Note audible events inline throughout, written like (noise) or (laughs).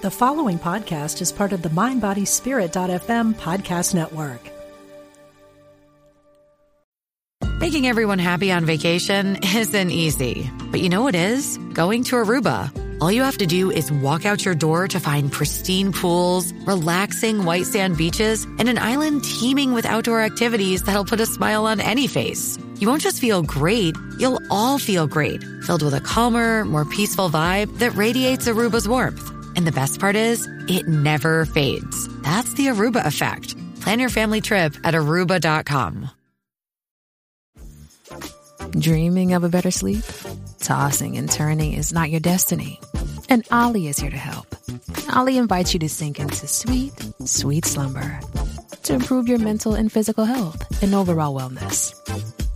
The following podcast is part of the MindBodySpirit.fm podcast network. Making everyone happy on vacation isn't easy, but you know what is? Going to Aruba. All you have to do is walk out your door to find pristine pools, relaxing white sand beaches, and an island teeming with outdoor activities that'll put a smile on any face. You won't just feel great, you'll all feel great, filled with a calmer, more peaceful vibe that radiates Aruba's warmth. And the best part is, it never fades. That's the Aruba effect. Plan your family trip at aruba.com. Dreaming of a better sleep? Tossing and turning is not your destiny. And OLLY is here to help. OLLY invites you to sink into sweet, sweet slumber to improve your mental and physical health and overall wellness.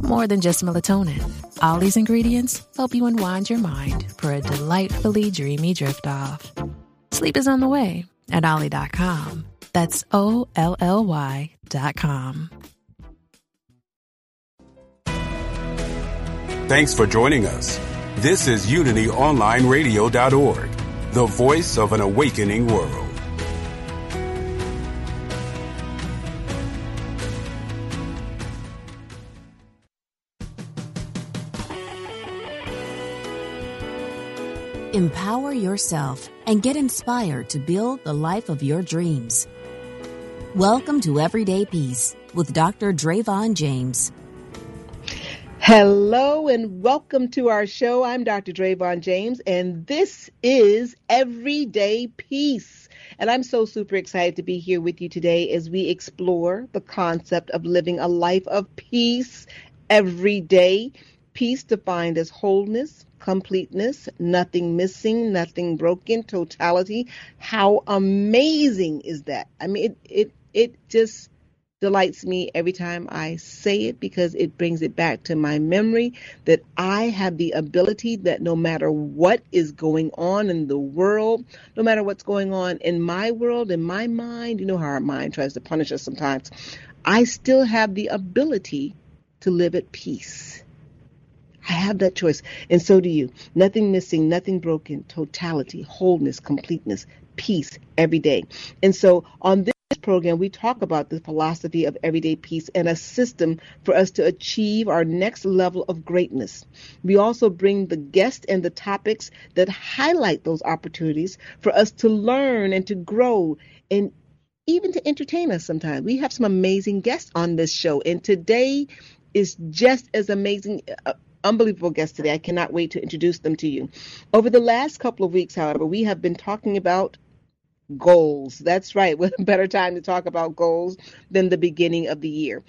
More than just melatonin, OLLY's ingredients help you unwind your mind for a delightfully dreamy drift off. Sleep is on the way at OLLY.com. That's O L L Y.com. Thanks for joining us. This is UnityOnlineRadio.org, the voice of an awakening world. Empower yourself and get inspired to build the life of your dreams. Welcome to Everyday Peace with Dr. Drayvon James. Hello and welcome to our show. I'm Dr. Drayvon James, and this is Everyday Peace. And I'm so super excited to be here with you today as we explore the concept of living a life of peace every day. Peace defined as wholeness, completeness, nothing missing, nothing broken, totality. How amazing is that? I mean, it it it just delights me every time I say it because it brings it back to my memory that I have the ability that no matter what is going on in the world, no matter what's going on in my world, in my mind, you know how our mind tries to punish us sometimes, I still have the ability to live at peace. I have that choice, and so do you. Nothing missing, nothing broken, totality, wholeness, completeness, peace every day. And so on this program, we talk about the philosophy of everyday peace and a system for us to achieve our next level of greatness. We also bring the guests and the topics that highlight those opportunities for us to learn and to grow and even to entertain us sometimes. We have some amazing guests on this show, and today is just as amazing. Uh, Unbelievable guests today. I cannot wait to introduce them to you. Over the last couple of weeks, however, we have been talking about goals. That's right. (laughs) What better time to talk about goals than the beginning of the year.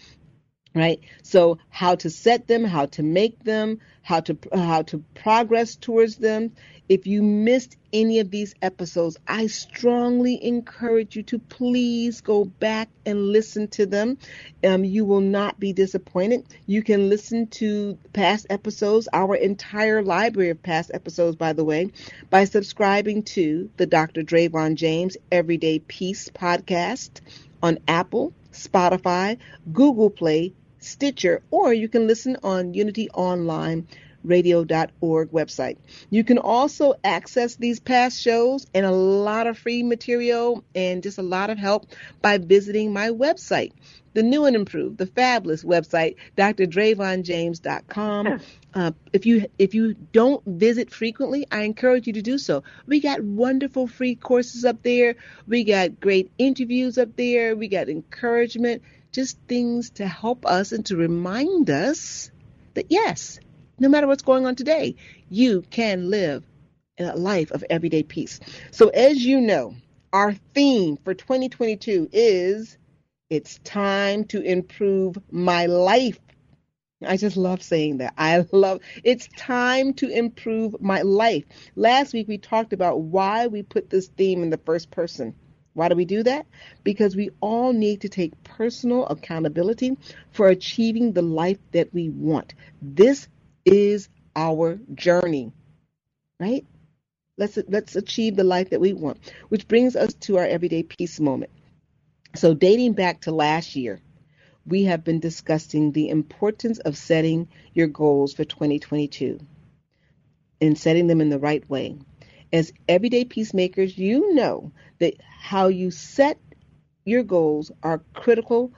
Right? So how to set them, how to make them, how to how to progress towards them. If you missed any of these episodes, I strongly encourage you to please go back and listen to them. Um, you will not be disappointed. You can listen to past episodes, our entire library of past episodes, by the way, by subscribing to the Dr. Drayvon James Everyday Peace podcast on Apple, Spotify, Google Play, Stitcher, or you can listen on Unity Online radio.org website. You can also access these past shows and a lot of free material and just a lot of help by visiting my website, the new and improved, the fabulous website, drdravonjames.com. (laughs) Uh, if you if you don't visit frequently, I encourage you to do so. We got wonderful free courses up there. We got great interviews up there. We got encouragement, just things to help us and to remind us that yes, no matter what's going on today, you can live a life of everyday peace. So, as you know, our theme for 2022 is it's time to improve my life. I just love saying that. I love it's time to improve my life. Last week we talked about why we put this theme in the first person. Why do we do that? Because we all need to take personal accountability for achieving the life that we want. This is our journey, right? Let's let's achieve the life that we want, which brings us to our everyday peace moment. So dating back to last year, we have been discussing the importance of setting your goals for 2022 and setting them in the right way. As everyday peacemakers, you know that how you set your goals are critical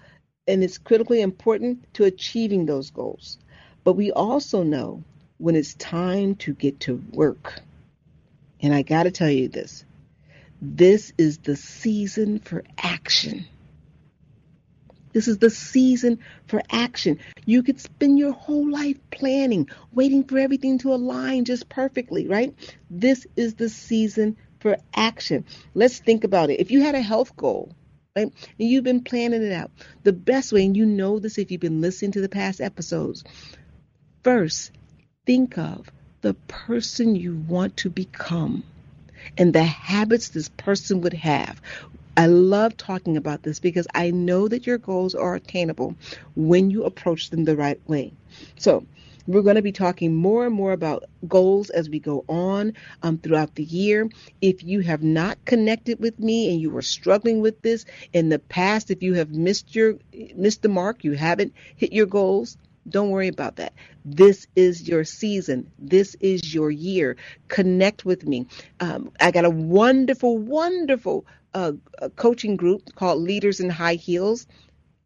and it's critically important to achieving those goals. But we also know when it's time to get to work. And I got to tell you this this is the season for action. This is the season for action. You could spend your whole life planning, waiting for everything to align just perfectly, right? This is the season for action. Let's think about it. If you had a health goal, right, and you've been planning it out, the best way, and you know this if you've been listening to the past episodes, first think of the person you want to become and the habits this person would have. I love talking about this because I know that your goals are attainable when you approach them the right way. So, we're going to be talking more and more about goals as we go on um, throughout the year. If you have not connected with me and you were struggling with this in the past, if you have missed your missed the mark, you haven't hit your goals, don't worry about that. This is your season. This is your year. Connect with me. Um, I got a wonderful, wonderful uh, coaching group called Leaders in High Heels.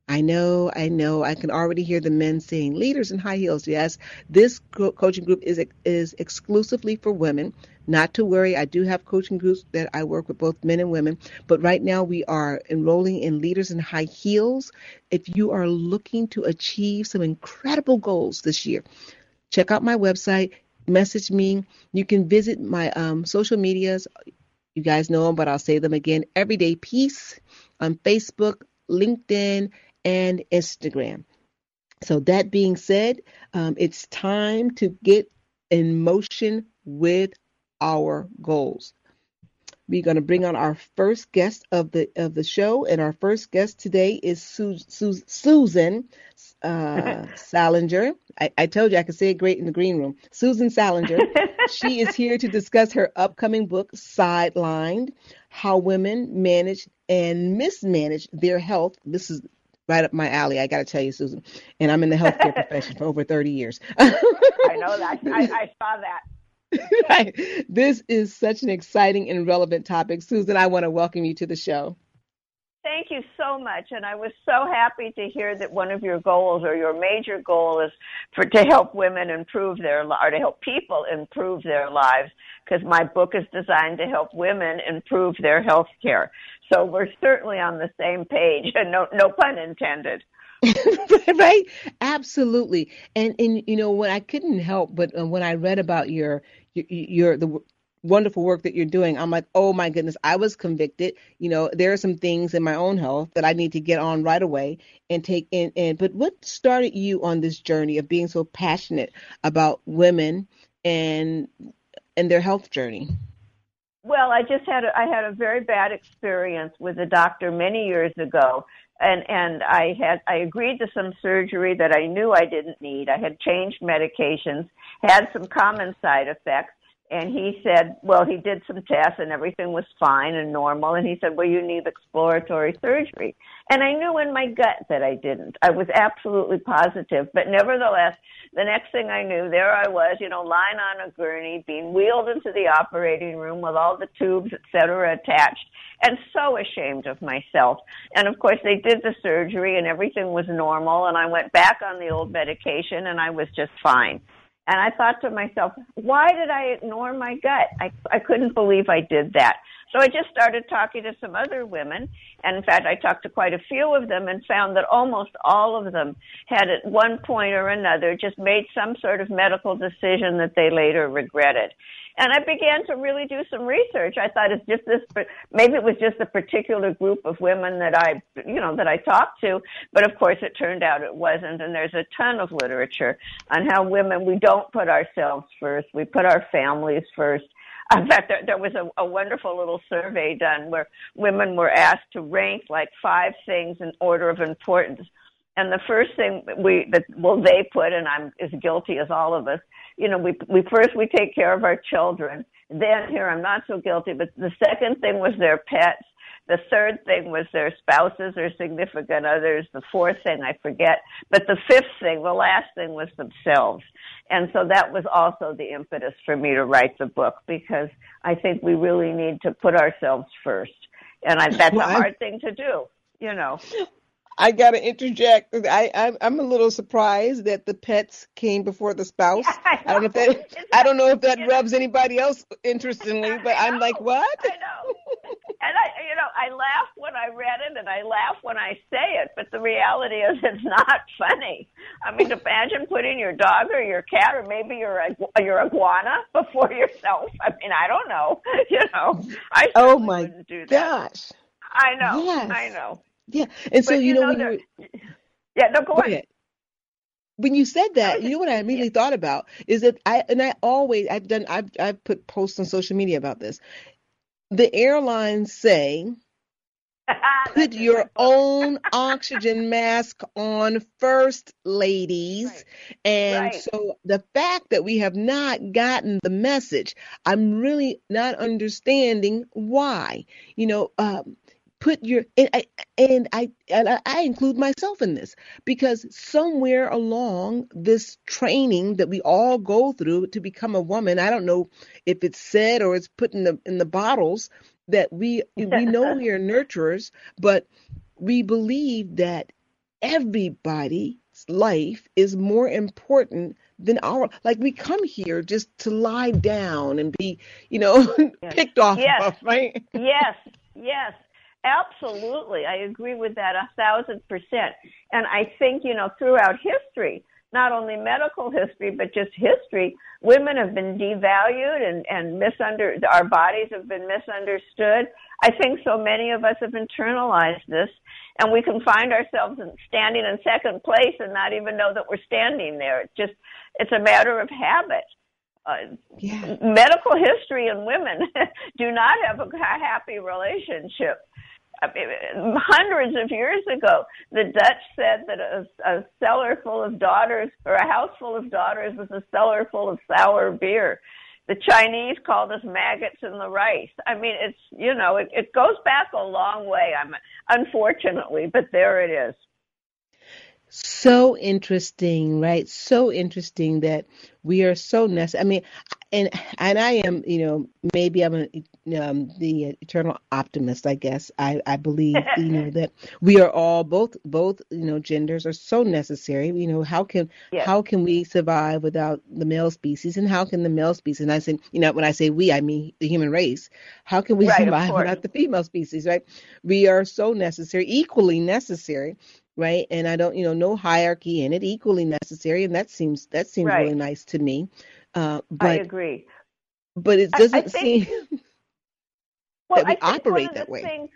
I know, I know. I can already hear the men saying, "Leaders in high heels." Yes, this co- coaching group is is exclusively for women. Not to worry, I do have coaching groups that I work with both men and women. But right now, we are enrolling in Leaders in High Heels. If you are looking to achieve some incredible goals this year, check out my website. Message me. You can visit my um, social medias. You guys know them, but I'll say them again. Everyday Peace on Facebook, LinkedIn and Instagram. So, that being said, um, it's time to get in motion with our goals. We're going to bring on our first guest of the of the show, and our first guest today is Su- Su- Susan uh, (laughs) Salinger. I, I, told you I could say it great in the green room. Susan Salinger. (laughs) she is here to discuss her upcoming book, Sidelined: How Women Manage and Mismanage Their Health. This is right up my alley. I got to tell you, Susan. And I'm in the (laughs) healthcare profession for over 30 years. I know that. I, I saw that. (laughs) right. This is such an exciting and relevant topic. Susan, I want to welcome you to the show. Thank you so much. And I was so happy to hear that one of your goals or your major goal is for to help women improve their or to help people improve their lives because my book is designed to help women improve their health care. So we're certainly on the same page, and no, no pun intended. (laughs) right absolutely and and you know what i couldn't help but uh, when i read about your your, your the wonderful work that you're doing. I'm like oh my goodness i was convicted. You know there are some things in my own health that i need to get on right away and take in and but what started you on this journey of being so passionate about women and and their health journey? Well, I just had a, I had a very bad experience with a doctor many years ago, and and I had I agreed to some surgery that I knew I didn't need. I had changed medications, had some common side effects, and he said, well, he did some tests and everything was fine and normal. And he said, well, you need exploratory surgery. And I knew in my gut that I didn't. I was absolutely positive. But nevertheless, the next thing I knew, there I was, you know, lying on a gurney, being wheeled into the operating room with all the tubes, et cetera, attached, and so ashamed of myself. And of course, they did the surgery and everything was normal. And I went back on the old medication and I was just fine. And I thought to myself, why did I ignore my gut? I, I couldn't believe I did that. So I just started talking to some other women. And in fact, I talked to quite a few of them and found that almost all of them had at one point or another just made some sort of medical decision that they later regretted. And I began to really do some research. I thought it's just this, maybe it was just a particular group of women that I, you know, that I talked to. But of course, it turned out it wasn't. And there's a ton of literature on how women, we don't put ourselves first. We put our families first. (laughs) In fact, there, there was a, a wonderful little survey done where women were asked to rank like five things in order of importance. And the first thing we that well they put, and I'm as guilty as all of us, you know, we we first we take care of our children. Then here I'm not so guilty, but the second thing was their pets. The third thing was their spouses or significant others. The fourth thing, I forget. But the fifth thing, the last thing was themselves. And so that was also the impetus for me to write the book because I think we really need to put ourselves first. And I, that's well, a hard I, thing to do, you know. I got to interject. I, I I'm a little surprised that the pets came before the spouse. Yeah, (laughs) I, I, don't know if that I don't know if that rubs know, anybody else interestingly, but I'm like, (laughs) what? I know. And I, you know, I laugh when I read it, and I laugh when I say it. But the reality is, (laughs) it's not funny. I mean, imagine putting your dog or your cat or maybe your your iguana before yourself. I mean, I don't know. (laughs) You know, I oh my do that. gosh. I know. Yes. I know. Yeah, and so but, you, know, know you, yeah, no, go, go ahead. When you said that, you know what I immediately yeah. thought about is that I and I always I've done I've I've put posts on social media about this. The airlines say (laughs) put your own (laughs) oxygen mask on first, ladies. Right. And right. so the fact that we have not gotten the message, I'm really not understanding why. You know, um, put your and I and I and I include myself in this because somewhere along this training that we all go through to become a woman, I don't know if it's said or it's put in the in the bottles that we we know we are (laughs) nurturers, but we believe that everybody's life is more important than our like we come here just to lie down and be you know (laughs) yes. picked off yes. of right yes yes Absolutely. I agree with that a thousand percent. And I think, you know, throughout history, not only medical history, but just history, women have been devalued and, and misunder, our bodies have been misunderstood. I think so many of us have internalized this and we can find ourselves standing in second place and not even know that we're standing there. It's just, it's a matter of habit. Uh, yeah. Medical history and women (laughs) do not have a happy relationship. Hundreds of years ago, the Dutch said that a, a cellar full of daughters or a house full of daughters was a cellar full of sour beer. The Chinese called us maggots in the rice. I mean, it's you know, it, it goes back a long way. I'm unfortunately, but there it is. So interesting, right? So interesting that we are so necessary. I mean, and and I am, you know, maybe I'm a, um, the eternal optimist. I guess I I believe, you know, (laughs) that we are all both both you know genders are so necessary. You know, how can yes. how can we survive without the male species, and how can the male species? And I say, you know, when I say we, I mean the human race. How can we right, survive without the female species? Right? We are so necessary, equally necessary right? And I don't, you know, no hierarchy in it, equally necessary, and that seems that seems right. really nice to me. Uh, but, I agree. But it doesn't I, I think, seem (laughs) well, that we operate that way. Things,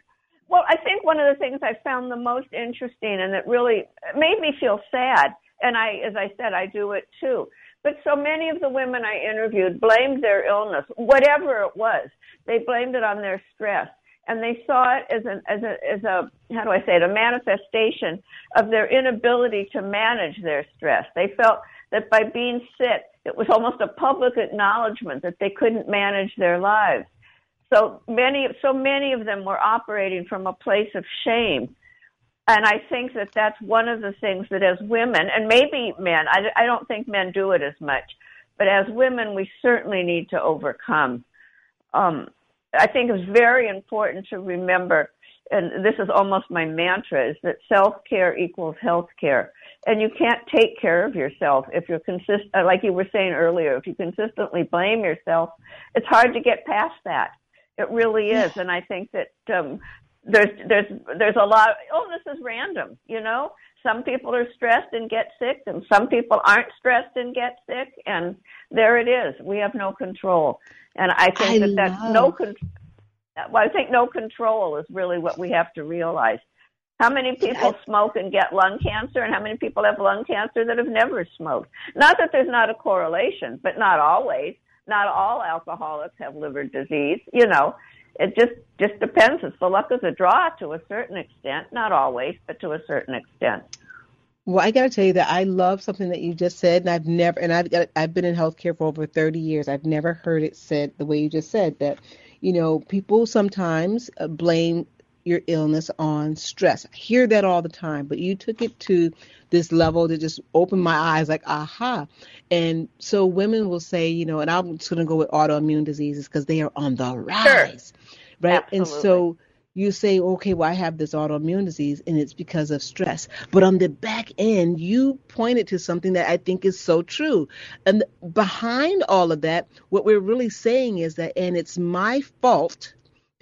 well, I think one of the things I found the most interesting, and it really made me feel sad, and I, as I said, I do it too. But so many of the women I interviewed blamed their illness, whatever it was. They blamed it on their stress and they saw it as an as a as a how do I say it a manifestation of their inability to manage their stress. They felt that by being sick, it was almost a public acknowledgement that they couldn't manage their lives. So many so many of them were operating from a place of shame. And I think that that's one of the things that as women, and maybe men, I, I don't think men do it as much, but as women, we certainly need to overcome. Um, I think it's very important to remember, and this is almost my mantra, is that self care equals health care. And you can't take care of yourself if you're consistent, uh, like you were saying earlier, if you consistently blame yourself, it's hard to get past that. It really is. And I think that um, there's there's there's a lot. Oh, this is random. You know, some people are stressed and get sick, and some people aren't stressed and get sick. And there it is. We have no control. And I think I that that's no con- well, I think no control is really what we have to realize. How many people smoke and get lung cancer, and how many people have lung cancer that have never smoked? Not that there's not a correlation, but not always. Not all alcoholics have liver disease. You know, it just just depends. It's the luck of the draw to a certain extent, not always, but to a certain extent. Well, I got to tell you that I love something that you just said, and I've never, and I've got, I've been in healthcare for over 30 years. I've never heard it said the way you just said that, you know, people sometimes uh, blame your illness on stress. I hear that all the time, but you took it to this level to just open my eyes like, aha. And so women will say, you know, and I'm just going to go with autoimmune diseases because they are on the rise. Sure. Right. Absolutely. And so you say, okay, well, I have this autoimmune disease and it's because of stress. But on the back end, you pointed to something that I think is so true. And behind all of that, what we're really saying is that, and it's my fault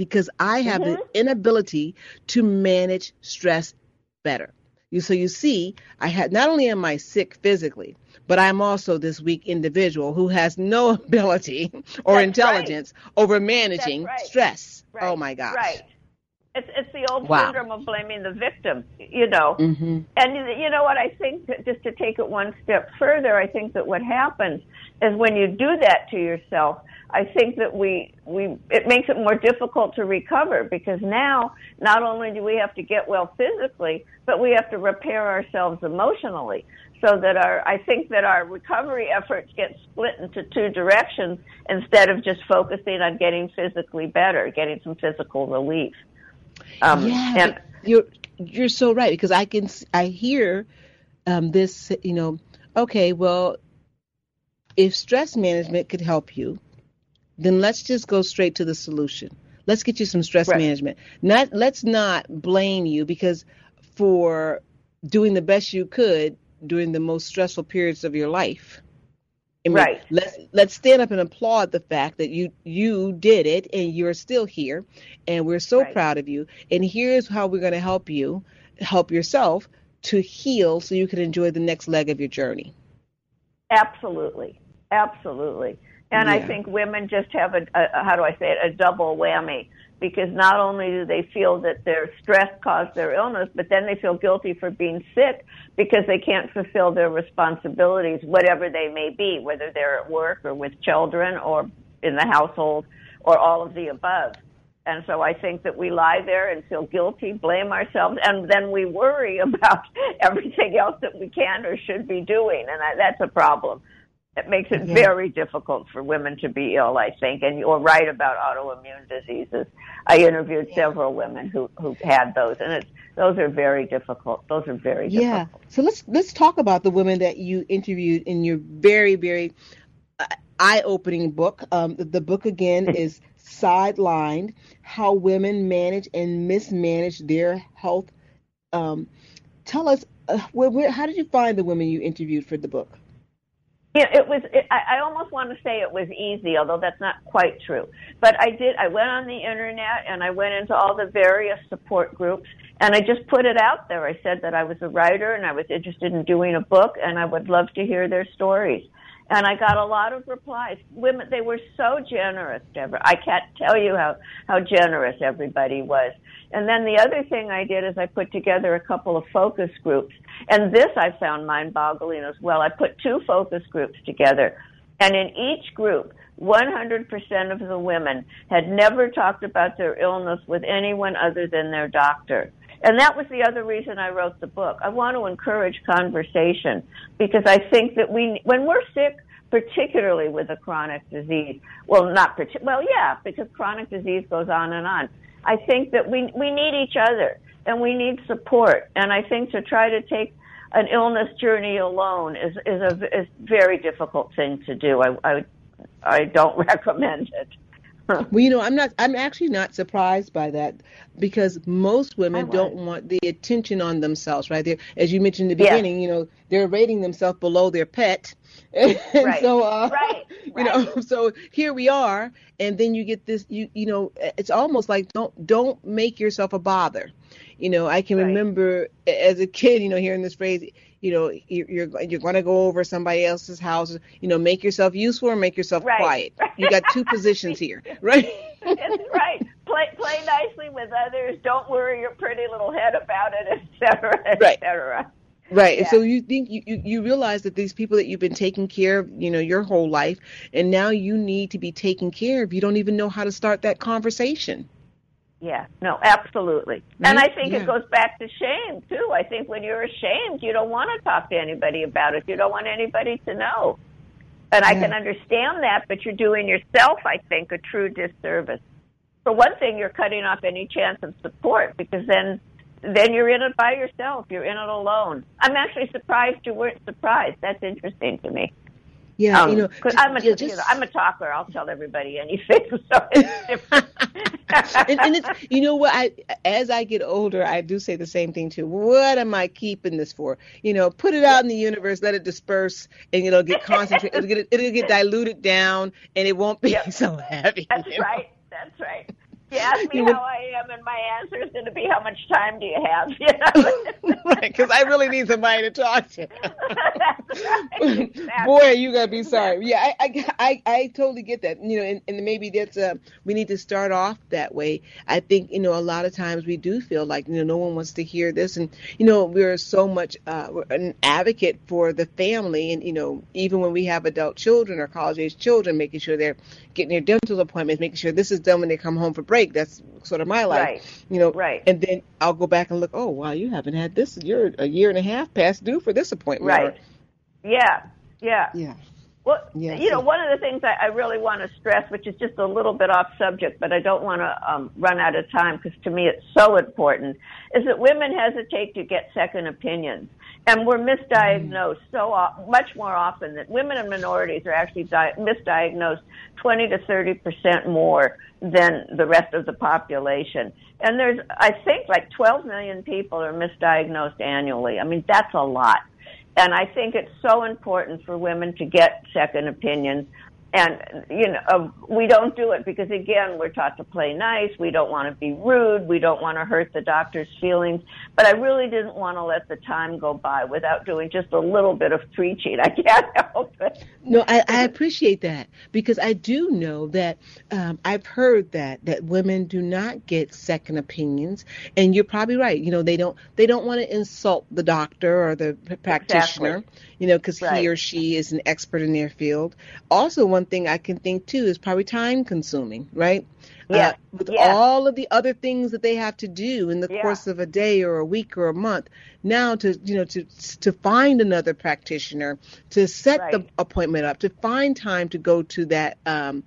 because I have mm-hmm. the inability to manage stress better. You so you see, I had not only am I sick physically, but I'm also this weak individual who has no (laughs) ability or That's intelligence right. over managing right. stress. Right. Oh my gosh. Right. It's it's the old wow. syndrome of blaming the victim, you know. Mm-hmm. And you know what I think just to take it one step further, I think that what happens is when you do that to yourself, I think that we we it makes it more difficult to recover because now not only do we have to get well physically, but we have to repair ourselves emotionally. So that our I think that our recovery efforts get split into two directions instead of just focusing on getting physically better, getting some physical relief. Um, yeah, and, you're you're so right because I can I hear um, this you know okay well if stress management could help you then let's just go straight to the solution. Let's get you some stress right. management. Not let's not blame you because for doing the best you could during the most stressful periods of your life. I mean, right. Let's let's stand up and applaud the fact that you you did it and you're still here, and we're so right. proud of you. And here's how we're going to help you help yourself to heal so you can enjoy the next leg of your journey. Absolutely, absolutely. And yeah. I think women just have a, a, how do I say it, a double whammy because not only do they feel that their stress caused their illness, but then they feel guilty for being sick because they can't fulfill their responsibilities, whatever they may be, whether they're at work or with children or in the household or all of the above. And so I think that we lie there and feel guilty, blame ourselves, and then we worry (laughs) about everything else that we can or should be doing. And that's a problem. It makes it Mm-hmm. very difficult for women to be ill, I think. And you're right about autoimmune diseases. I interviewed several women who who had those, and it's those are very difficult. Those are very yeah. difficult. So let's let's talk about the women that you interviewed in your very very uh, eye-opening book. Um, the, the book again (laughs) is Sidelined: How Women Manage and Mismanage Their Health. Um, tell us, uh, where, where, how did you find the women you interviewed for the book? Yeah, it was. It, I, I almost want to say it was easy, although that's not quite true. But I did. I went on the internet and I went into all the various support groups, and I just put it out there. I said that I was a writer and I was interested in doing a book, and I would love to hear their stories. And I got a lot of replies. Women, they were so generous, Deborah. I can't tell you how how generous everybody was. And then the other thing I did is I put together a couple of focus groups. And this I found mind boggling as well. I put two focus groups together. And in each group, 100% of the women had never talked about their illness with anyone other than their doctor. And that was the other reason I wrote the book. I want to encourage conversation because I think that we, when we're sick, particularly with a chronic disease, well, not, well, yeah, because chronic disease goes on and on. I think that we we need each other and we need support. And I think to try to take an illness journey alone is is a is very difficult thing to do. I I, I don't (laughs) recommend it. (laughs) well, you know, I'm not. I'm actually not surprised by that because most women don't want the attention on themselves, right? There, as you mentioned in the beginning, yeah. you know, they're rating themselves below their pet, (laughs) and right. so, uh, right. (laughs) you know, so here we are, and then you get this. You you know, it's almost like don't don't make yourself a bother. You know, I can right. remember as a kid, you know, hearing this phrase, you know, you're you're going to go over somebody else's house. You know, make yourself useful or make yourself right. quiet. (laughs) You got two positions here, right? Right. Play play nicely with others. Don't worry your pretty little head about it, etc., right. etc. Right. Yeah. So you think you, you, you realize that these people that you've been taking care of, you know, your whole life, and now you need to be taken care of. You don't even know how to start that conversation. Yeah, no, absolutely. Right? And I think yeah. it goes back to shame, too. I think when you're ashamed, you don't want to talk to anybody about it. You don't want anybody to know. And yeah. I can understand that, but you're doing yourself, I think, a true disservice. for one thing, you're cutting off any chance of support because then then you're in it by yourself. You're in it alone. I'm actually surprised you weren't surprised. That's interesting to me. Yeah, um, you know, because I'm a yeah, just, you know, I'm a talker. I'll tell everybody anything, (laughs) so it's different. (laughs) and, and, it's you know what I as I get older, I do say the same thing too. What am I keeping this for? You know, put it out in the universe, let it disperse, and it'll get concentrated. it'll get it'll get diluted down, and it won't be yep. (laughs) so heavy. That's right. Know? That's right you ask me how I am, and my answer is going to be, "How much time do you have?" (laughs) You know? (laughs) right, because I really need somebody to talk to. (laughs) exactly. Boy, you gotta be sorry. Yeah, I, I, I, I totally get that. You know, and, and maybe that's uh, we need to start off that way. I think you know a lot of times we do feel like you know no one wants to hear this, and you know we're so much uh, an advocate for the family, and you know even when we have adult children or college age children, making sure they're getting their dental appointments, making sure this is done when they come home for break. That's sort of my life, right. you know. Right. And then I'll go back and look. Oh, wow, you haven't had this. You're a year and a half past due for this appointment. Right. Or, yeah. Yeah. Yeah. Well, yes. you know, one of the things I, I really want to stress, which is just a little bit off subject, but I don't want to um, run out of time because to me it's so important, is that women hesitate to get second opinions. And we're misdiagnosed mm. so much more often that women and minorities are actually di- misdiagnosed 20 to 30 percent more than the rest of the population. And there's, I think, like 12 million people are misdiagnosed annually. I mean, that's a lot. And I think it's so important for women to get second opinions and you know uh, we don't do it because again we're taught to play nice. We don't want to be rude. We don't want to hurt the doctor's feelings. But i really didn't want to let the time go by without doing just a little bit of preaching. I can't (laughs) help it. No i, I appreciate that because i do know that um, i've heard that that women do not get second opinions. And you're probably right. You know they don't they don't want to insult the doctor or the practitioner exactly. you know because right. he or she is an expert in their field. Also one one thing I can think too is probably time consuming, right? Yeah. Uh, with yeah. all of the other things that they have to do in the yeah. course of a day or a week or a month, now to you know to to find another practitioner, to set right. the appointment up, to find time to go to that um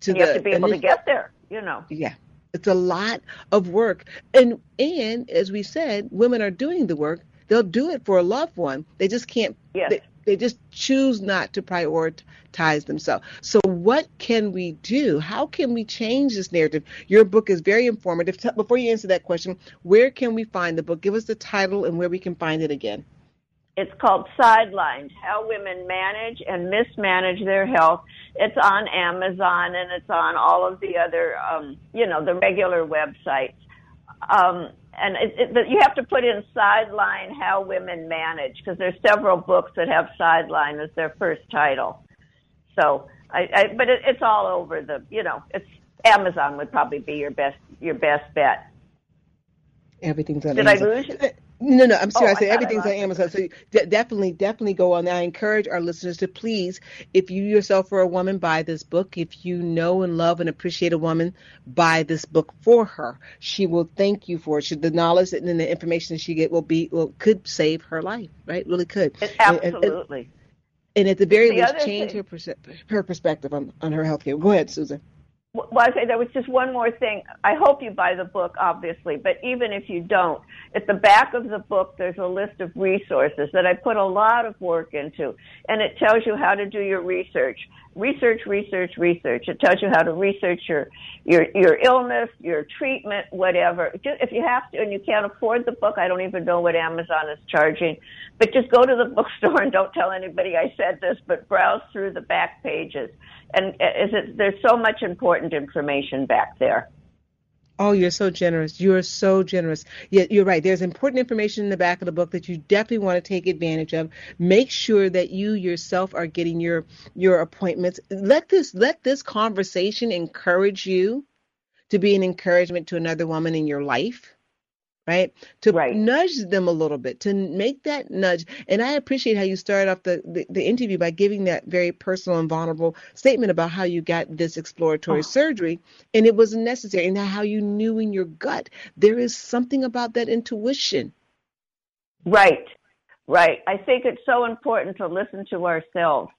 to you the have to be able to get there, you know. Yeah. It's a lot of work. And and as we said, women are doing the work. They'll do it for a loved one. They just can't yes. they, they just choose not to prioritize themselves. So, what can we do? How can we change this narrative? Your book is very informative. Before you answer that question, where can we find the book? Give us the title and where we can find it again. It's called Sidelined How Women Manage and Mismanage Their Health. It's on Amazon and it's on all of the other, um, you know, the regular websites. Um, and it, it, you have to put in sideline how women manage because there's several books that have sideline as their first title. So I, I but it, it's all over the you know it's Amazon would probably be your best your best bet. Everything's on Did Amazon. I lose you? No, no, I'm oh, serious. Oh, I said everything's on Amazon. So de- definitely, definitely go on. I encourage our listeners to please, if you yourself are a woman, buy this book. If you know and love and appreciate a woman, buy this book for her. She will thank you for it. She, the knowledge and the information she get will be will could save her life. Right? Really could. It, absolutely. And, and, and, at the very the least, change thing, her her perspective on on her health care. Go ahead, Susan. Well, I say there was just one more thing. I hope you buy the book, obviously, but even if you don't, at the back of the book, there's a list of resources that I put a lot of work into, and it tells you how to do your research. Research, research, research. It tells you how to research your your your illness, your treatment, whatever. If you have to, and you can't afford the book, I don't even know what Amazon is charging, but just go to the (laughs) bookstore and don't tell anybody I said this, but browse through the back pages and is it, there's so much important information back there. Oh, you're so generous. You're so generous. Yeah, you're right. There's important information in the back of the book that you definitely want to take advantage of. Make sure that you yourself are getting your your appointments. Let this let this conversation encourage you to be an encouragement to another woman in your life right? To right. nudge them a little bit, to make that nudge. And I appreciate how you started off the, the, the, interview by giving that very personal and vulnerable statement about how you got this exploratory oh. surgery and it was necessary, and how you knew in your gut there is something about that intuition. Right, right. I think it's so important to listen to ourselves.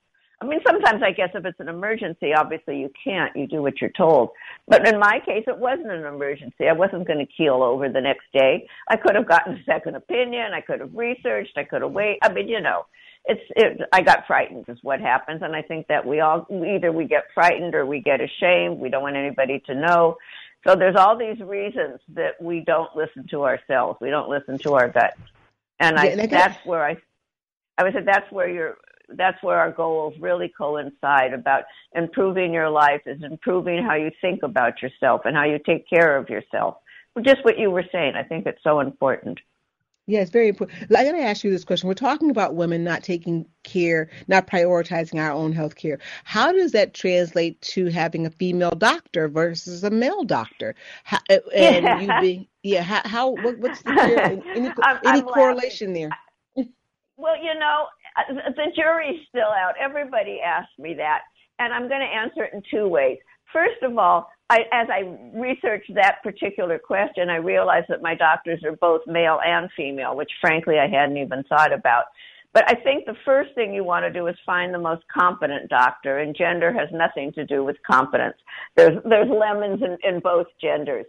I mean, sometimes I guess if it's an emergency, obviously you can't. You do what you're told. But in my case, it wasn't an emergency. I wasn't going to keel over the next day. I could have gotten a second opinion. I could have researched. I could have waited. I mean, you know, it's it. I got frightened is what happens, and I think that we all either we get frightened or we get ashamed. We don't want anybody to know. So there's all these reasons that we don't listen to ourselves. We don't listen to our gut, and I, yeah, and I that's where I, I would say that's where you're that's where our goals really coincide about improving your life is improving how you think about yourself and how you take care of yourself. Just what you were saying, I think it's so important. Yeah, it's very important. I'm going to ask you this question. We're talking about women not taking care, not prioritizing our own health care. How does that translate to having a female doctor versus a male doctor? How, and yeah. you (laughs) being, yeah, how, how what, what's the (laughs) any, I'm, any I'm correlation laughing. there? Well, you know, Uh, the jury's still out. Everybody asks me that, and I'm going to answer it in two ways. First of all, I, as I researched that particular question, I realized that my doctors are both male and female, which frankly I hadn't even thought about. But I think the first thing you want to do is find the most competent doctor, and gender has nothing to do with competence. There's there's lemons in, in both genders.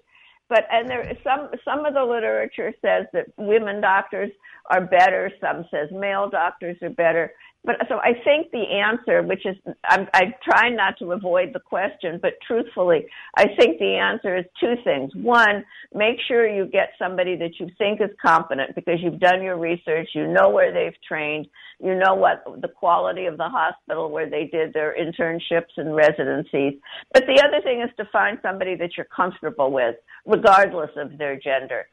But and there some some of the literature says that women doctors are better. Some says male doctors are better. But so I think the answer, which is I'm, I try not to avoid the question, but truthfully, I think the answer is two things. One, make sure you get somebody that you think is competent because you've done your research, you know where they've trained, you know what the quality of the hospital where they did their internships and residencies. But the other thing is to find somebody that you're comfortable with, regardless of their gender.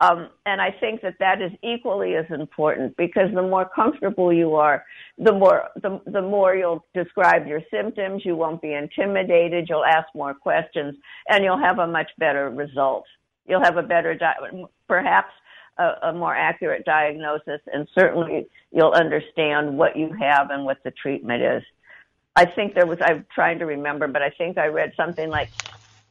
Um, and I think that that is equally as important because the more comfortable you are, the more the, the more you'll describe your symptoms. You won't be intimidated. You'll ask more questions, and you'll have a much better result. You'll have a better, di- perhaps a, a more accurate diagnosis, and certainly you'll understand what you have and what the treatment is. I think there was. I'm trying to remember, but I think I read something like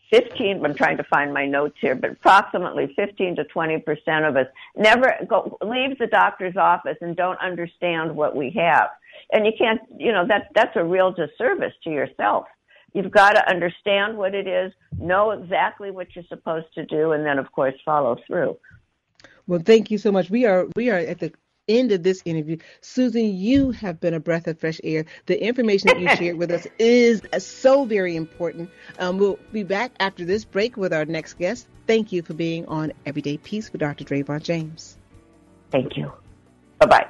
15, I'm trying to find my notes here, but approximately 15 to 20 percent of us never go, leave the doctor's office and don't understand what we have. And you can't, you know, that, that's a real disservice to yourself. You've got to understand what it is, know exactly what you're supposed to do, and then, of course, follow through. Well, thank you so much. We are we are at the end of this interview. Susan, you have been a breath of fresh air. The information that you shared with us (laughs) is so very important. Um, we'll be back after this break with our next guest. Thank you for being on Everyday Peace with Dr. Drayvon James. Thank you. Bye bye.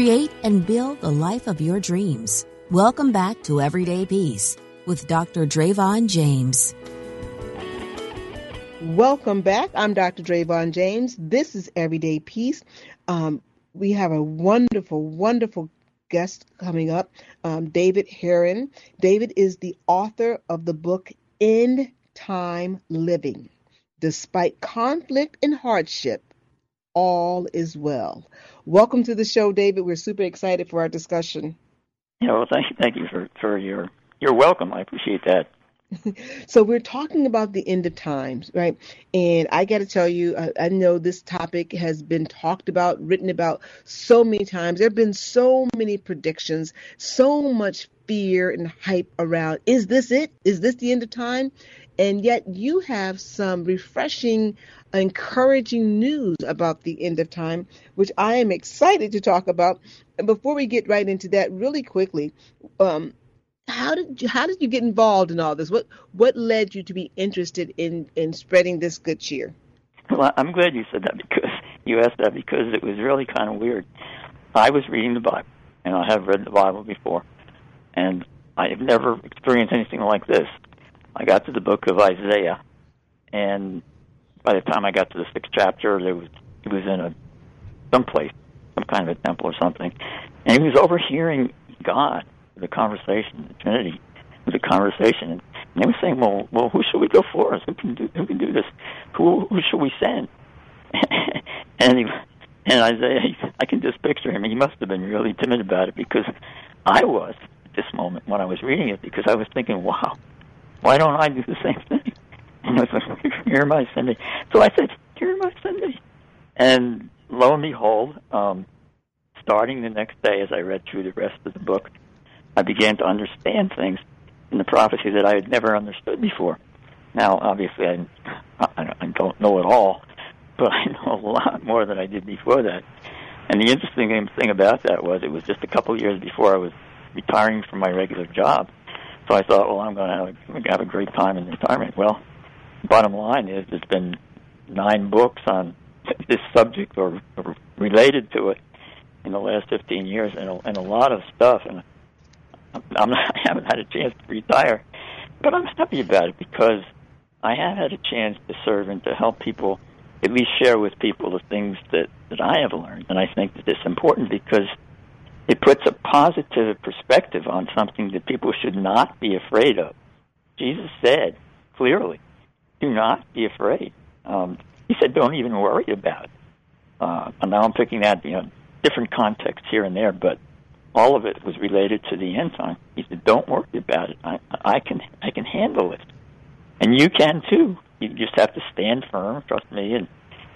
Create and build the life of your dreams. Welcome back to Everyday Peace with Dr. Drayvon James. Welcome back. I'm Dr. Drayvon James. This is Everyday Peace. Um, we have a wonderful, wonderful guest coming up, um, David Herron. David is the author of the book End Time Living. Despite conflict and hardship, all is well. Welcome to the show, David. We're super excited for our discussion. Yeah, well, thank you, thank you for, for your your welcome. I appreciate that. (laughs) so we're talking about the end of times, right? And I got to tell you, I, I, know this topic has been talked about, written about so many times. There have been so many predictions, so much fear and hype around. Is this it? Is this the end of time? And yet you have some refreshing encouraging news about the end of time, which I am excited to talk about. And before we get right into that, really quickly, um, how did you, how did you get involved in all this? What what led you to be interested in in spreading this good cheer? Well, I'm glad you said that because you asked that because it was really kind of weird. I was reading the Bible, and I have read the Bible before, and I have never experienced anything like this. I got to the book of Isaiah, and by the time I got to the sixth chapter, there was he was in a some place, some kind of a temple or something, and he was overhearing God, the conversation, the Trinity, the conversation, and they were saying, "Well, well, who should we go for us? Who can do who can do this? Who who should we send?" (laughs) and he, and Isaiah, I can just picture him. He must have been really timid about it because I was at this moment when I was reading it because I was thinking, wow, why don't I do the same thing? And I was like, (laughs) I Cindy. So I said, I Cindy. And lo and behold, um, starting the next day as I read through the rest of the book, I began to understand things in the prophecy that I had never understood before. Now, obviously, I, I don't know it all, but I know a lot more than I did before that. And the interesting thing about that was it was just a couple of years before I was retiring from my regular job. So I thought, well, I'm going to have a great time in retirement. Well, bottom line is there's been nine books on this subject or, or related to it in the last 15 years, and a, and a lot of stuff. And I'm not, (laughs) I haven't had a chance to retire, but I'm happy about it because I have had a chance to serve and to help people, at least share with people the things that that I have learned, and I think that it's important because it puts a positive perspective on something that people should not be afraid of. Jesus said clearly, "Do not be afraid." Um, he said, "Don't even worry about it." Uh, and now I'm picking that, you know, different contexts here and there, but all of it was related to the end time. He said, "Don't worry about it. I, I can, I can handle it, and you can too. You just have to stand firm. Trust me." And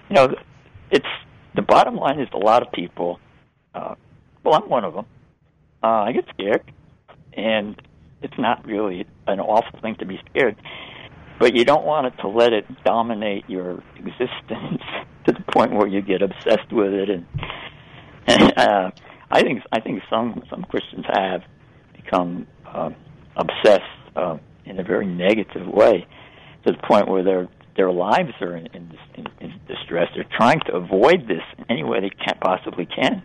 you know, it's the bottom line is a lot of people. Uh, well, I'm one of them. Uh, I get scared, and it's not really an awful thing to be scared, but you don't want it to let it dominate your existence (laughs) to the point where you get obsessed with it and. (laughs) uh, I think I think some some Christians have become uh, obsessed uh, in a very negative way to the point where their their lives are in, in, in, in distress. They're trying to avoid this any way they can possibly can.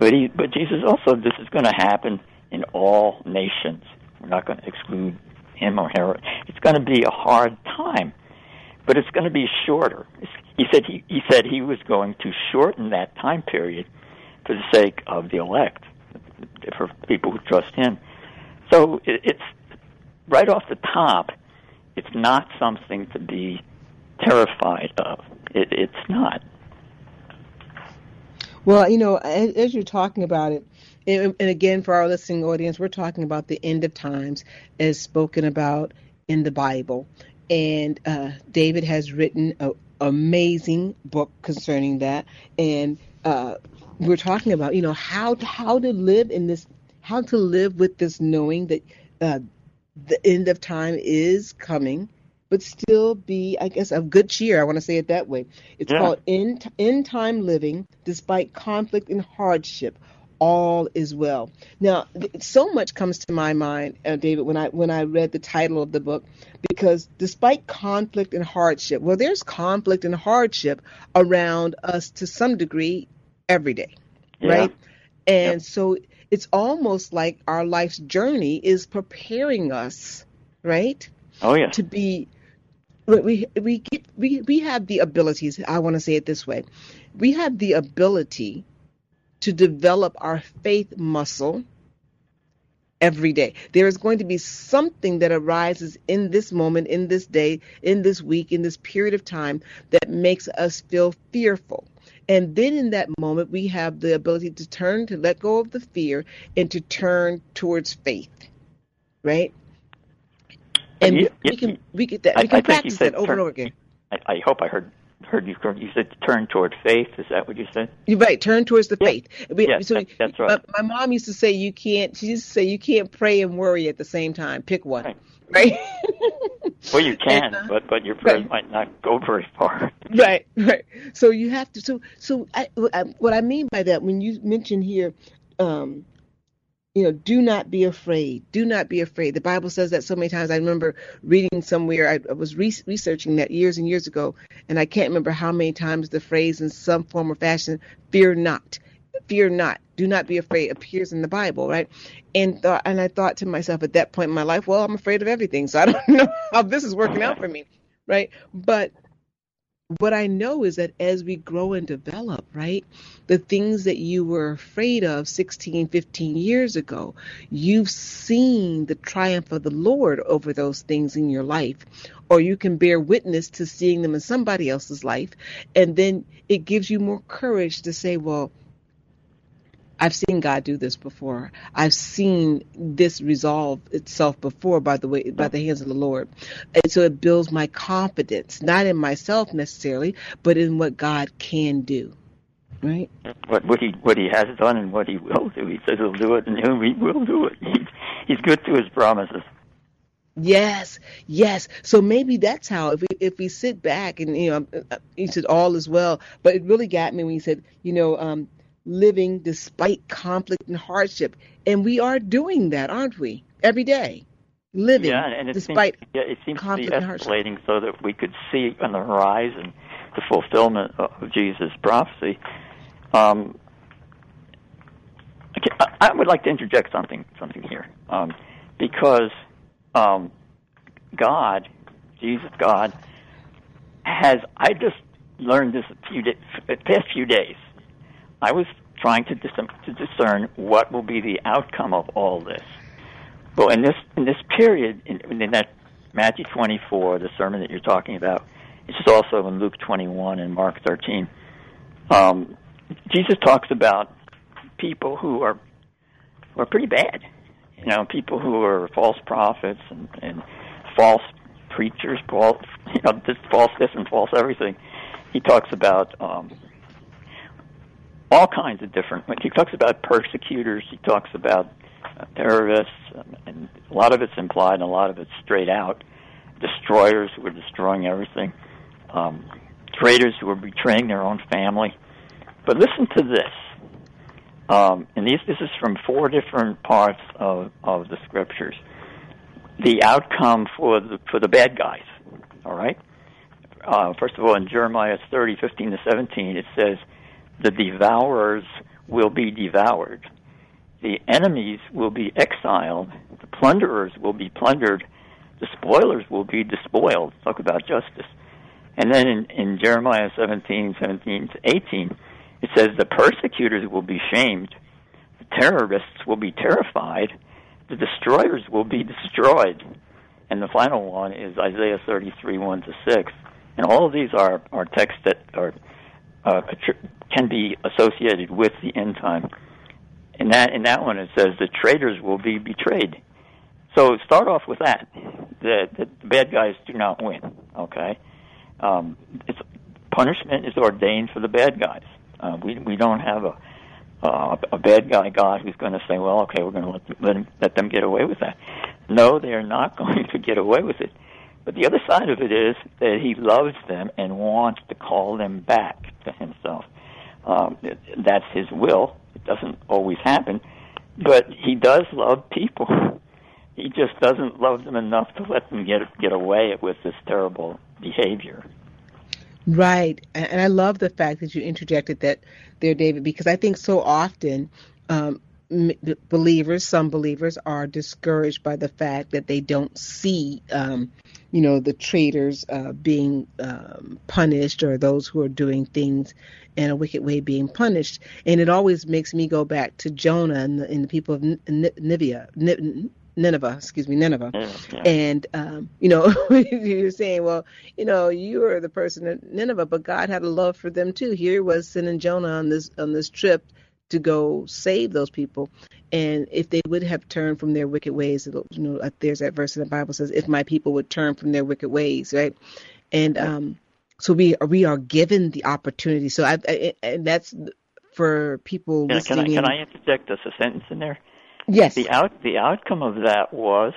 But he, but Jesus also, this is going to happen in all nations. We're not going to exclude him or her. It's going to be a hard time, but it's going to be shorter. He said he, he said he was going to shorten that time period for the sake of the elect, for people who trust Him. So it, it's right off the top. It's not something to be terrified of. It, it's not. Well, you know, as, as you're talking about it, and, and again, for our listening audience, we're talking about the end of times as spoken about in the Bible. And uh, David has written an amazing book concerning that. And uh, we're talking about, you know, how to, how to live in this, how to live with this knowing that uh, the end of time is coming, but still be, I guess, of good cheer. I want to say it that way. It's yeah. called end, end time living despite conflict and hardship. All is well. Now, so much comes to my mind, uh, David, when I when I read the title of the book, because despite conflict and hardship, well, there's conflict and hardship around us to some degree every day, yeah. right? And yep. so it's almost like our life's journey is preparing us, right? Oh yeah. To be we we get we we have the abilities, I want to say it this way. We have the ability to develop our faith muscle every day. There is going to be something that arises in this moment, in this day, in this week, in this period of time that makes us feel fearful. And then in that moment, we have the ability to turn, to let go of the fear, and to turn towards faith, right? And you, we, can we can that, we can practice that over turn, and over again. I, I hope I heard heard you. You said turn toward faith. Is that what you said? You're right. Turn towards the yeah. faith. Yeah, so that, that's right. My, my, mom used to say you can't. She used to say you can't pray and worry at the same time. Pick one. Right. right? (laughs) well, you can, and, uh, but but your prayers right. might not go very far. (laughs) Right, right. So you have to. So so I, what I mean by that, when you mention here, um, you know, do not be afraid. Do not be afraid. The Bible says that so many times. I remember reading somewhere. I, was re- researching that years and years ago, and I can't remember how many times the phrase in some form or fashion, "Fear not." fear not do not be afraid appears in the bible right and and i thought to myself at that point in my life well i'm afraid of everything so i don't (laughs) know how this is working out for me right but what I know is that as we grow and develop, right, the things that you were afraid of 16, 15 years ago, you've seen the triumph of the Lord over those things in your life, or you can bear witness to seeing them in somebody else's life. And then it gives you more courage to say, well, I've seen God do this before. I've seen this resolve itself before by the way by the hands of the Lord. And so it builds my confidence, not in myself necessarily, but in what God can do. Right? What what he what he has done and what he will do. He says he'll do it and he will do it. He's, he's good to his promises. Yes, yes. So maybe that's how if we if we sit back and you know he said all is well, but it really got me when he said you know um, living despite conflict and hardship. And we are doing that, aren't we? Every day. Living yeah, and it despite seems, yeah, it seems to be escalating so that we could see on the horizon the fulfillment of Jesus' prophecy. Um, okay, I, I would like to interject something something here um, because um, God, Jesus, God, has. I just learned this a few past few days. I was trying to, dis- to discern what will be the outcome of all this. Well, in this in this period, in, in that Matthew 24, the sermon that you're talking about, it's also in Luke 21 and Mark 13. Um, Jesus talks about people who are who are pretty bad. You know, people who are false prophets and, and false preachers, false, (laughs) you know, this false this and false everything. He talks about um, all kinds of different. He talks about persecutors. He talks about uh, terrorists, um, and a lot of it's implied, and a lot of it's straight out. Destroyers who are destroying everything. Um, traitors who are betraying their own family. But listen to this. Um, and these, this is from four different parts of, of the scriptures. The outcome for the for the bad guys. All right. Uh, first of all, in Jeremiah 30, 15 to 17, it says, the devourers will be devoured. The enemies will be exiled. The plunderers will be plundered. The spoilers will be despoiled. Talk about justice. And then in, in Jeremiah 17, 17 to 18, it says the persecutors will be shamed. The terrorists will be terrified. The destroyers will be destroyed. And the final one is Isaiah 33, 1 to 6. And all of these are, are texts that are uh, can be associated with the end time. In that in that one, it says the traitors will be betrayed. So start off with that. The, the, the bad guys do not win. Okay, um, it's, punishment is ordained for the bad guys. Uh, we we don't have a uh, a bad guy God who's going to say, well, okay, we're going to let, them, let them get away with that. No, they are not (laughs) going to get away with it. But the other side of it is that he loves them and wants to call them back to himself. Um, that's his will. It doesn't always happen, but he does love people. He just doesn't love them enough to let them get get away with this terrible behavior. Right, and I love the fact that you interjected that there, David, because I think so often um, believers, some believers, are discouraged by the fact that they don't see, um, you know, the traitors uh, being um, punished or those who are doing things in a wicked way being punished. And it always makes me go back to Jonah and the, and the people of Nineveh. Nineveh, excuse me, Nineveh, yeah. and um, you know, (laughs) you're saying, well, you know, you are the person at Nineveh, but God had a love for them too. Here was sending Jonah on this on this trip to go save those people. And if they would have turned from their wicked ways, you know, there's that verse in the Bible says, "If my people would turn from their wicked ways," right? And um, so we we are given the opportunity. So I, I and that's for people can, listening. Can I, can I interject just a sentence in there? Yes. The out the outcome of that was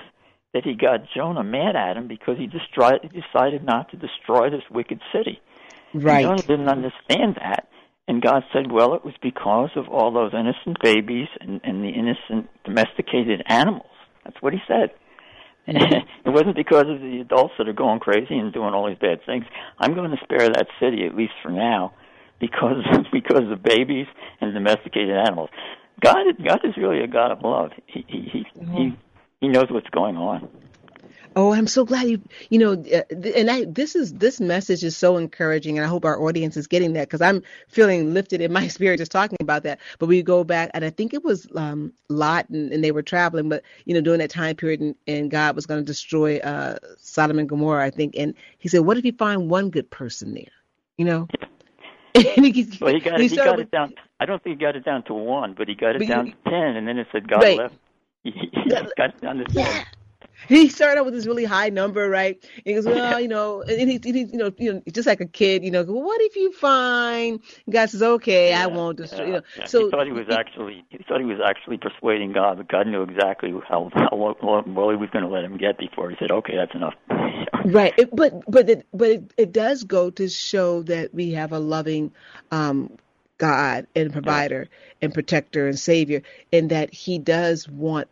that he got Jonah mad at him because he destroyed, decided not to destroy this wicked city. Right. And Jonah didn't understand that, and God said, well, it was because of all those innocent babies and, and the innocent domesticated animals. That's what he said. (laughs) it wasn't because of the adults that are going crazy and doing all these bad things. I'm going to spare that city at least for now, because (laughs) because of babies and domesticated animals. God, God is really a God of love. He he he, he, he knows what's going on. Oh, I'm so glad you, you know, uh, and I, this is this message is so encouraging, and I hope our audience is getting that because I'm feeling lifted in my (laughs) spirit just talking about that. But we go back, and I think it was um, Lot, and, and they were traveling, but you know, during that time period, and, and God was going to destroy uh, Sodom and Gomorrah, I think, and He said, "What if you find one good person there?" You know. (laughs) he, well, he got, he, he got it down. I don't think he got it down to one, but he got it down to ten, and then it said God right. left. (laughs) He, he got it down to ten. Yeah. (laughs) he started out with this really high number, right? And he goes, well, you know, and he's, he's you know, you know, just like a kid, you know, well, what if you find? God says, okay, yeah, I won't destroy. Yeah, you know, yeah. so he thought he was actually, he thought he was actually persuading God, but God knew exactly how how well he was going to let him get before he said, okay, that's enough. (laughs) right, it, but but it, but it, it does go to show that we have a loving um, God and provider and protector and savior, and that He does want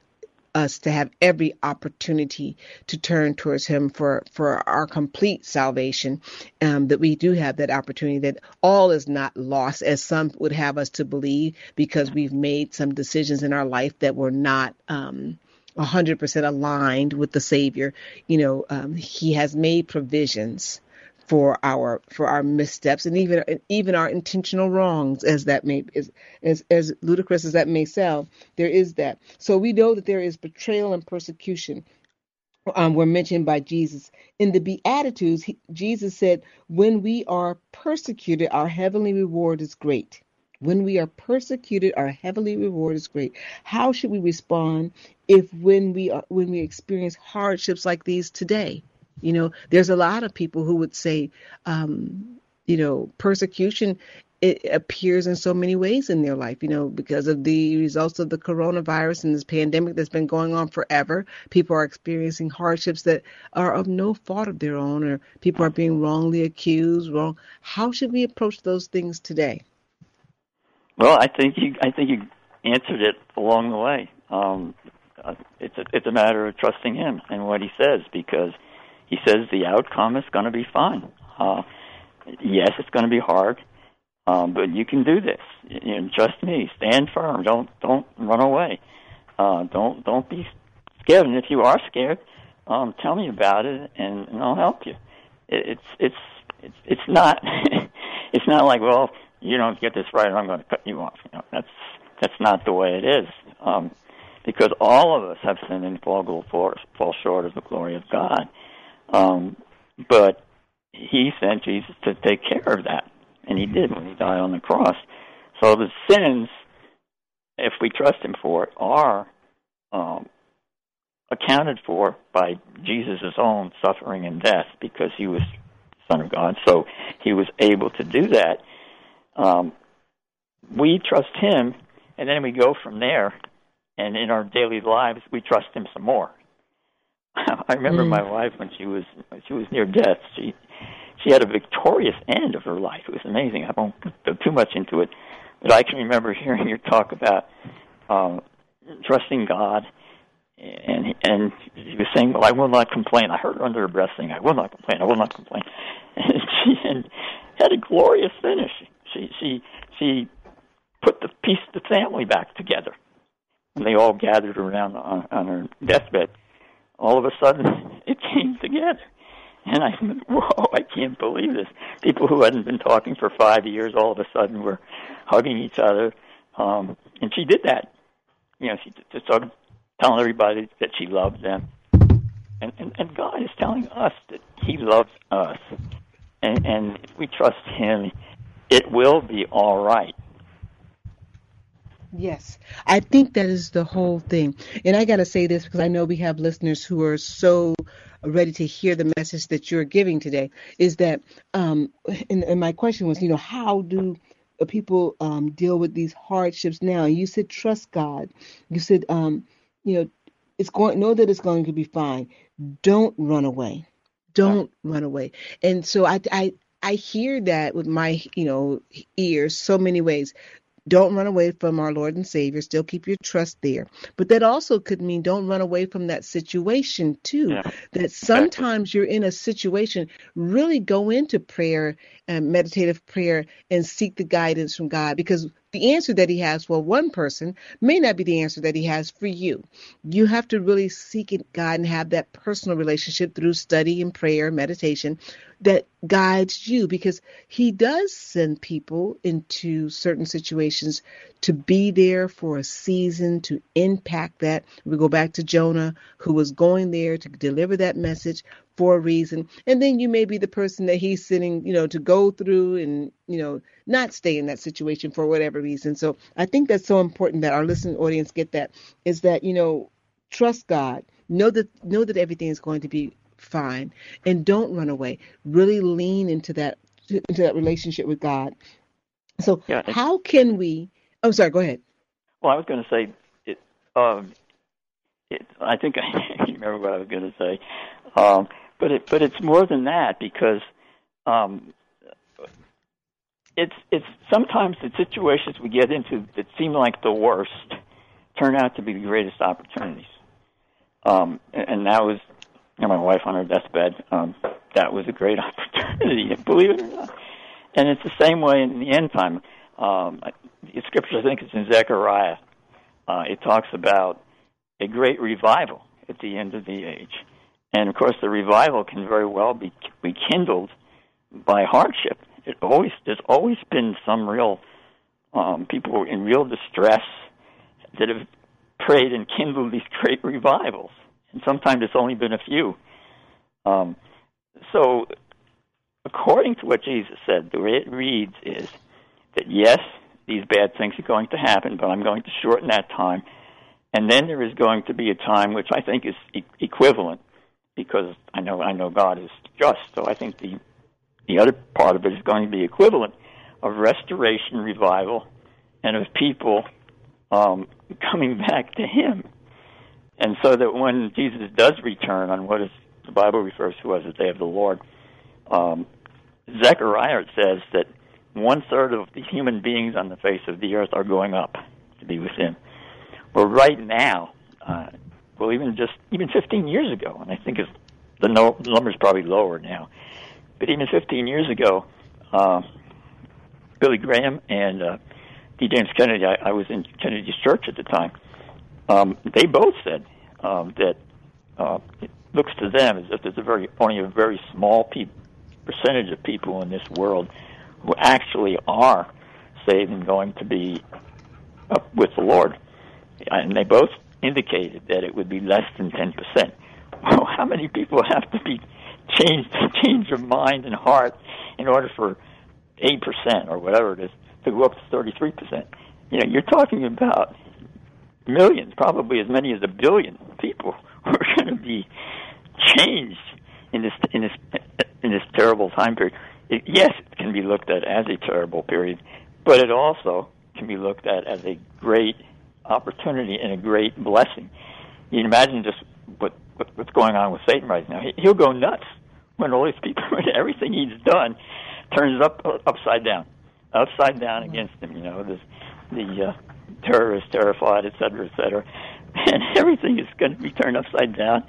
us to have every opportunity to turn towards Him for, for our complete salvation, um, that we do have that opportunity, that all is not lost, as some would have us to believe, because we've made some decisions in our life that were not. Um, 100% aligned with the Savior. You know, um, He has made provisions for our for our missteps and even even our intentional wrongs as that may as as, as ludicrous as that may sound there is that so we know that there is betrayal and persecution um, were mentioned by Jesus in the Beatitudes. He, Jesus said, "When we are persecuted, our heavenly reward is great." When we are persecuted, our heavenly reward is great. How should we respond if when we are when we experience hardships like these today? You know, there's a lot of people who would say, um, you know, persecution it appears in so many ways in their life, you know, because of the results of the coronavirus and this pandemic that's been going on forever. People are experiencing hardships that are of no fault of their own, or people are being wrongly accused. Wrong. How should we approach those things today? Well, I think you, I think you answered it along the way. Um, uh, it's a, it's a matter of trusting him and what he says because he says the outcome is going to be fine. Uh, yes, it's going to be hard, um, but you can do this. You know, trust me. Stand firm. Don't don't run away. Uh, don't don't be scared. And if you are scared, um, tell me about it, and, and I'll help you. It, it's it's it's it's not (laughs) it's not like well you don't get this right, I'm going to cut you off. You know, that's that's not the way it is. Um, because all of us have sinned and fall, fall short of the glory of God. Um, but he sent Jesus to take care of that, and he did when he died on the cross. So the sins, if we trust him for it, are um, accounted for by Jesus' own suffering and death because he was Son of God. So he was able to do that. Um, we trust him, and then we go from there. And in our daily lives, we trust him some more. (laughs) I remember mm. my wife when she was she was near death. She she had a victorious end of her life. It was amazing. I won't go too much into it, but I can remember hearing her talk about um, trusting God, and and she was saying, "Well, I will not complain." I heard her under her breath saying, "I will not complain. I will not complain," (laughs) and she and had a glorious finish. She she she put the piece the family back together, and they all gathered around on, on her deathbed all of a sudden (laughs) it came together. And I said, whoa, I can't believe this. People who hadn't been talking for five years all of a sudden were hugging each other. Um, and she did that. You know, she just started telling everybody that she loved them. And, and, and God is telling us that He loves us. And, and if we trust Him, it will be all right. Yes, I think that is the whole thing. And I got to say this because I know we have listeners who are so ready to hear the message that you're giving today. Is that, um, and, and my question was, you know, how do people um, deal with these hardships now? And You said trust God. You said, um, you know, it's going. Know that it's going to be fine. Don't run away. Don't yeah. run away. And so I, I, I hear that with my, you know, ears so many ways. Don't run away from our Lord and Savior. Still keep your trust there. But that also could mean don't run away from that situation too. Yeah. That sometimes you're in a situation, really go into prayer and meditative prayer and seek the guidance from God because the answer that he has for one person may not be the answer that he has for you. You have to really seek God and have that personal relationship through study and prayer, meditation that guides you because he does send people into certain situations to be there for a season to impact that. We go back to Jonah, who was going there to deliver that message for a reason. And then you may be the person that he's sitting, you know, to go through and, you know, not stay in that situation for whatever reason. So I think that's so important that our listening audience get that is that, you know, trust God. Know that know that everything is going to be fine. And don't run away. Really lean into that into that relationship with God. So yeah, how can we Oh sorry, go ahead. Well, I was going to say it um it, I think (laughs) I remember what I was going to say. Um, but it but it's more than that because um, it's it's sometimes the situations we get into that seem like the worst turn out to be the greatest opportunities. Um, and that was know, my wife on her deathbed. Um, that was a great (laughs) opportunity, believe it or not. And it's the same way in the end time. Um, the scripture, I think, is in Zechariah. Uh, it talks about a great revival at the end of the age. And of course, the revival can very well be rekindled by hardship. It always there's always been some real um, people in real distress that have prayed and kindled these great revivals, and sometimes it's only been a few. Um, so, according to what Jesus said, the way it reads is that yes, these bad things are going to happen, but I'm going to shorten that time, and then there is going to be a time which I think is e- equivalent because I know I know God is just. So I think the the other part of it is going to be equivalent of restoration, revival, and of people um, (laughs) coming back to Him. And so that when Jesus does return on what is the Bible refers to as the day of the Lord, um, Zechariah says that one third of the human beings on the face of the earth are going up to be with Him. Well, right now, uh, well, even just even 15 years ago, and I think it's, the no, number's probably lower now, but even 15 years ago, uh, Billy Graham and uh, D. James Kennedy, I, I was in Kennedy's church at the time. Um, they both said um, that uh, it looks to them as if there's a very only a very small pe- percentage of people in this world who actually are saved and going to be up with the Lord. And they both indicated that it would be less than 10%. Well, (laughs) how many people have to be changed (laughs) change their mind and heart in order for 8% or whatever it is to go up to 33%? You know, you're talking about millions, probably as many as a billion people (laughs) who are going to be changed in this in this in this terrible time period. It, yes, it can be looked at as a terrible period, but it also can be looked at as a great opportunity and a great blessing. You can imagine just what, what what's going on with Satan right now. He, he'll go nuts when all these people, (laughs) when everything he's done, turns up upside down, upside down against him. You know, this, the uh, terrorists terrified, et cetera, et cetera, (laughs) and everything is going to be turned upside down,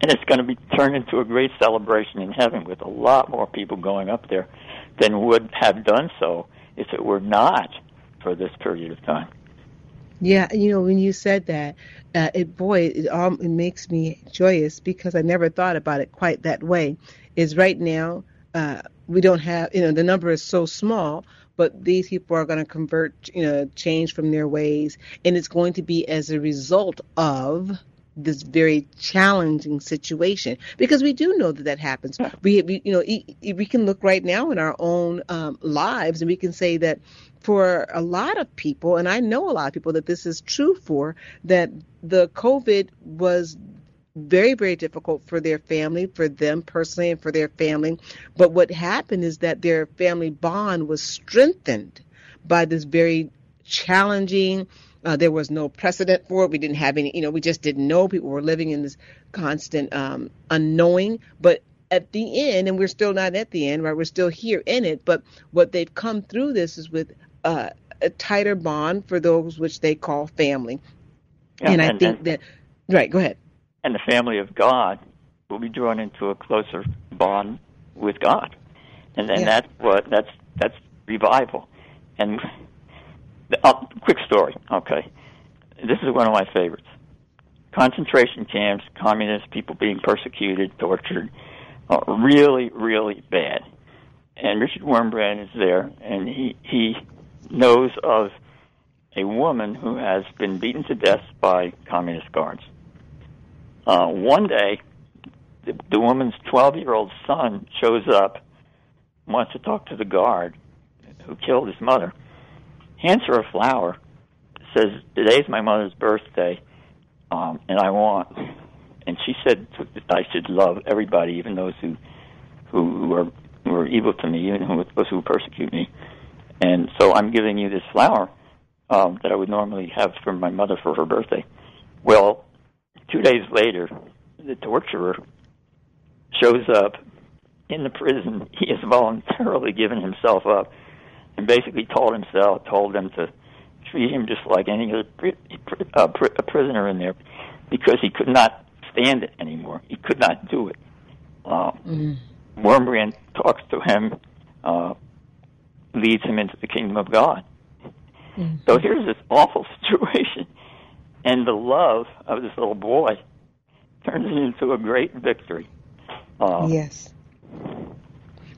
and it's going to be turned into a great celebration in heaven with a lot more people going up there than would have done so if it were not for this period of time. Yeah, you know, when you said that, uh, it boy, it all it makes me joyous because I never thought about it quite that way. Is right now uh, we don't have, you know, the number is so small, but these people are going to convert, you know, change from their ways, and it's going to be as a result of this very challenging situation because we do know that that happens. We, we you know, we can look right now in our own um, lives and we can say that for a lot of people, and I know a lot of people that this is true for, that the COVID was very, very difficult for their family, for them personally, and for their family. But what happened is that their family bond was strengthened by this very challenging. Uh, there was no precedent for it. We didn't have any, you know, we just didn't know. People were living in this constant um, unknowing. But at the end, and we're still not at the end, right? We're still here in it. But what they've come through this is with uh, a tighter bond for those which they call family. Yeah, and I think and, that, right, go ahead. And the family of God will be drawn into a closer bond with God. And then yeah. that's what, that's, that's revival. And uh, quick story. Okay, this is one of my favorites. Concentration camps, communist people being persecuted, tortured, uh, really, really bad. And Richard Wurmbrand is there, and he he knows of a woman who has been beaten to death by communist guards. Uh, one day, the, the woman's 12 year old son shows up, wants to talk to the guard who killed his mother, hands her a flower, says, Today's my mother's birthday, um, and I want. And she said I should love everybody, even those who who are who were evil to me, even those who persecute me. And so I'm giving you this flower um, that I would normally have for my mother for her birthday. Well, two days later, the torturer shows up in the prison. He has voluntarily given himself up and basically told himself, told them to treat him just like any other uh, a prisoner in there because he could not stand it anymore. He could not do it. Uh, mm. Wurmbrand talks to him, uh, leads him into the kingdom of God. Mm-hmm. So here's this awful (laughs) situation, and the love of this little boy turns it into a great victory. Uh, yes.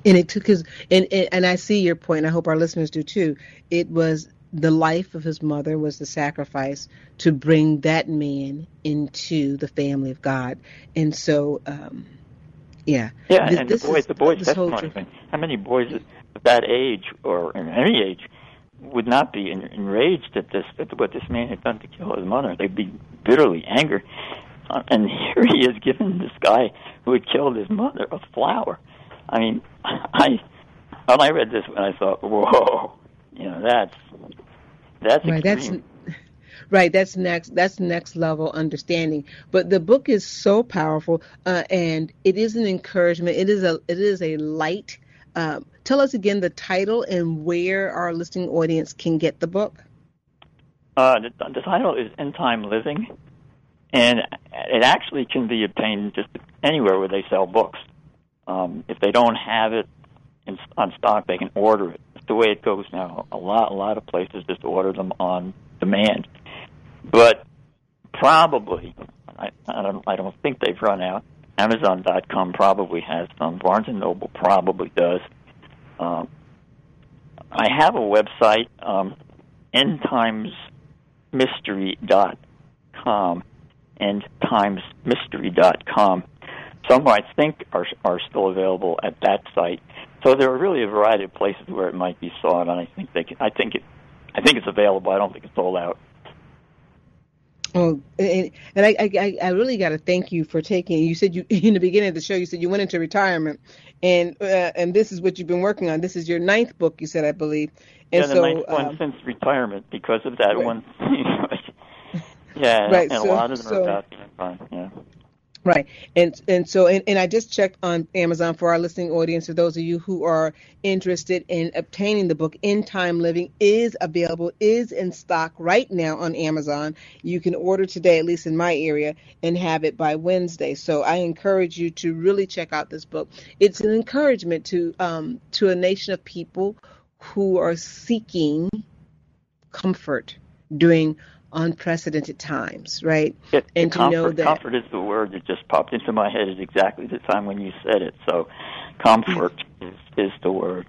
And it took his, and, and and I see your point. I hope our listeners do too. It was the life of his mother was the sacrifice to bring that man into the family of God, and so. Um, yeah. Yeah, this, and the boy, the boy's testimony. How many boys at that age or in any age would not be enraged at this at what this man had done to kill his mother? They'd be bitterly angry. Uh, and (laughs) here he is giving this guy who had killed his mother a flower. I mean, (laughs) I when I read this, when I thought, whoa, you know, that's that's right. Extreme. That's (laughs) right. That's next. That's next level understanding. But the book is so powerful, uh, and it is an encouragement. It is a it is a light. Uh, tell us again the title and where our listening audience can get the book. Uh, the, the title is End Time Living, and it actually can be obtained just anywhere where they sell books. Um, if they don't have it in, on stock, they can order it. It's the way it goes now. A lot, a lot of places just order them on demand. But probably, I, I don't, I don't think they've run out. Amazon.com probably has some. Barnes and Noble probably does. Um, I have a website, um, endtimesmystery.com, endtimesmystery.com. Some I think are are still available at that site. So there are really a variety of places where it might be sought, and I think they can, I think it I think it's available. I don't think it's sold out. Oh, and, and I, I, I really got to thank you for taking. You said you (laughs) in the beginning of the show. You said you went into retirement, and uh, and this is what you've been working on. This is your ninth book. You said, I believe. And yeah, the so, ninth one um, since retirement because of that right. one. (laughs) yeah, right. and so, a lot of them so, are about. Yeah. Right. And and so and, and I just checked on Amazon for our listening audience. For those of you who are interested in obtaining the book End Time Living is available, is in stock right now on Amazon. You can order today, at least in my area, and have it by Wednesday. So I encourage you to really check out this book. It's an encouragement to um, to a nation of people who are seeking comfort during unprecedented times, right? It, and to comfort, know that comfort is the word that just popped into my head at exactly the time when you said it. So, comfort mm-hmm. is, is the word.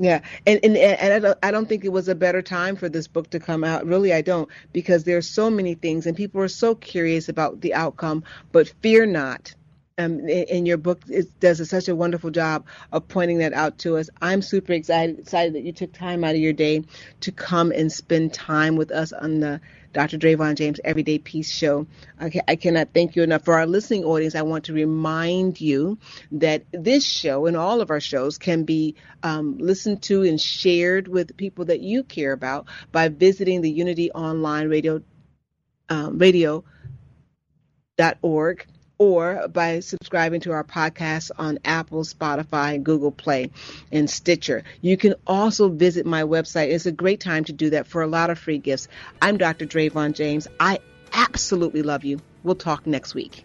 Yeah, and and and I don't I don't think it was a better time for this book to come out. Really, I don't because there are so many things and people are so curious about the outcome. But fear not, um, in your book it does a, such a wonderful job of pointing that out to us. I'm super excited, excited that you took time out of your day to come and spend time with us on the Dr. Drayvon James Everyday Peace Show. I, I cannot thank you enough. For our listening audience, I want to remind you that this show and all of our shows can be um, listened to and shared with people that you care about by visiting the Unity Online Radio um, radio.org or by subscribing to our podcast on Apple, Spotify, Google Play, and Stitcher. You can also visit my website. It's a great time to do that for a lot of free gifts. I'm Dr. Drayvon James. I absolutely love you. We'll talk next week.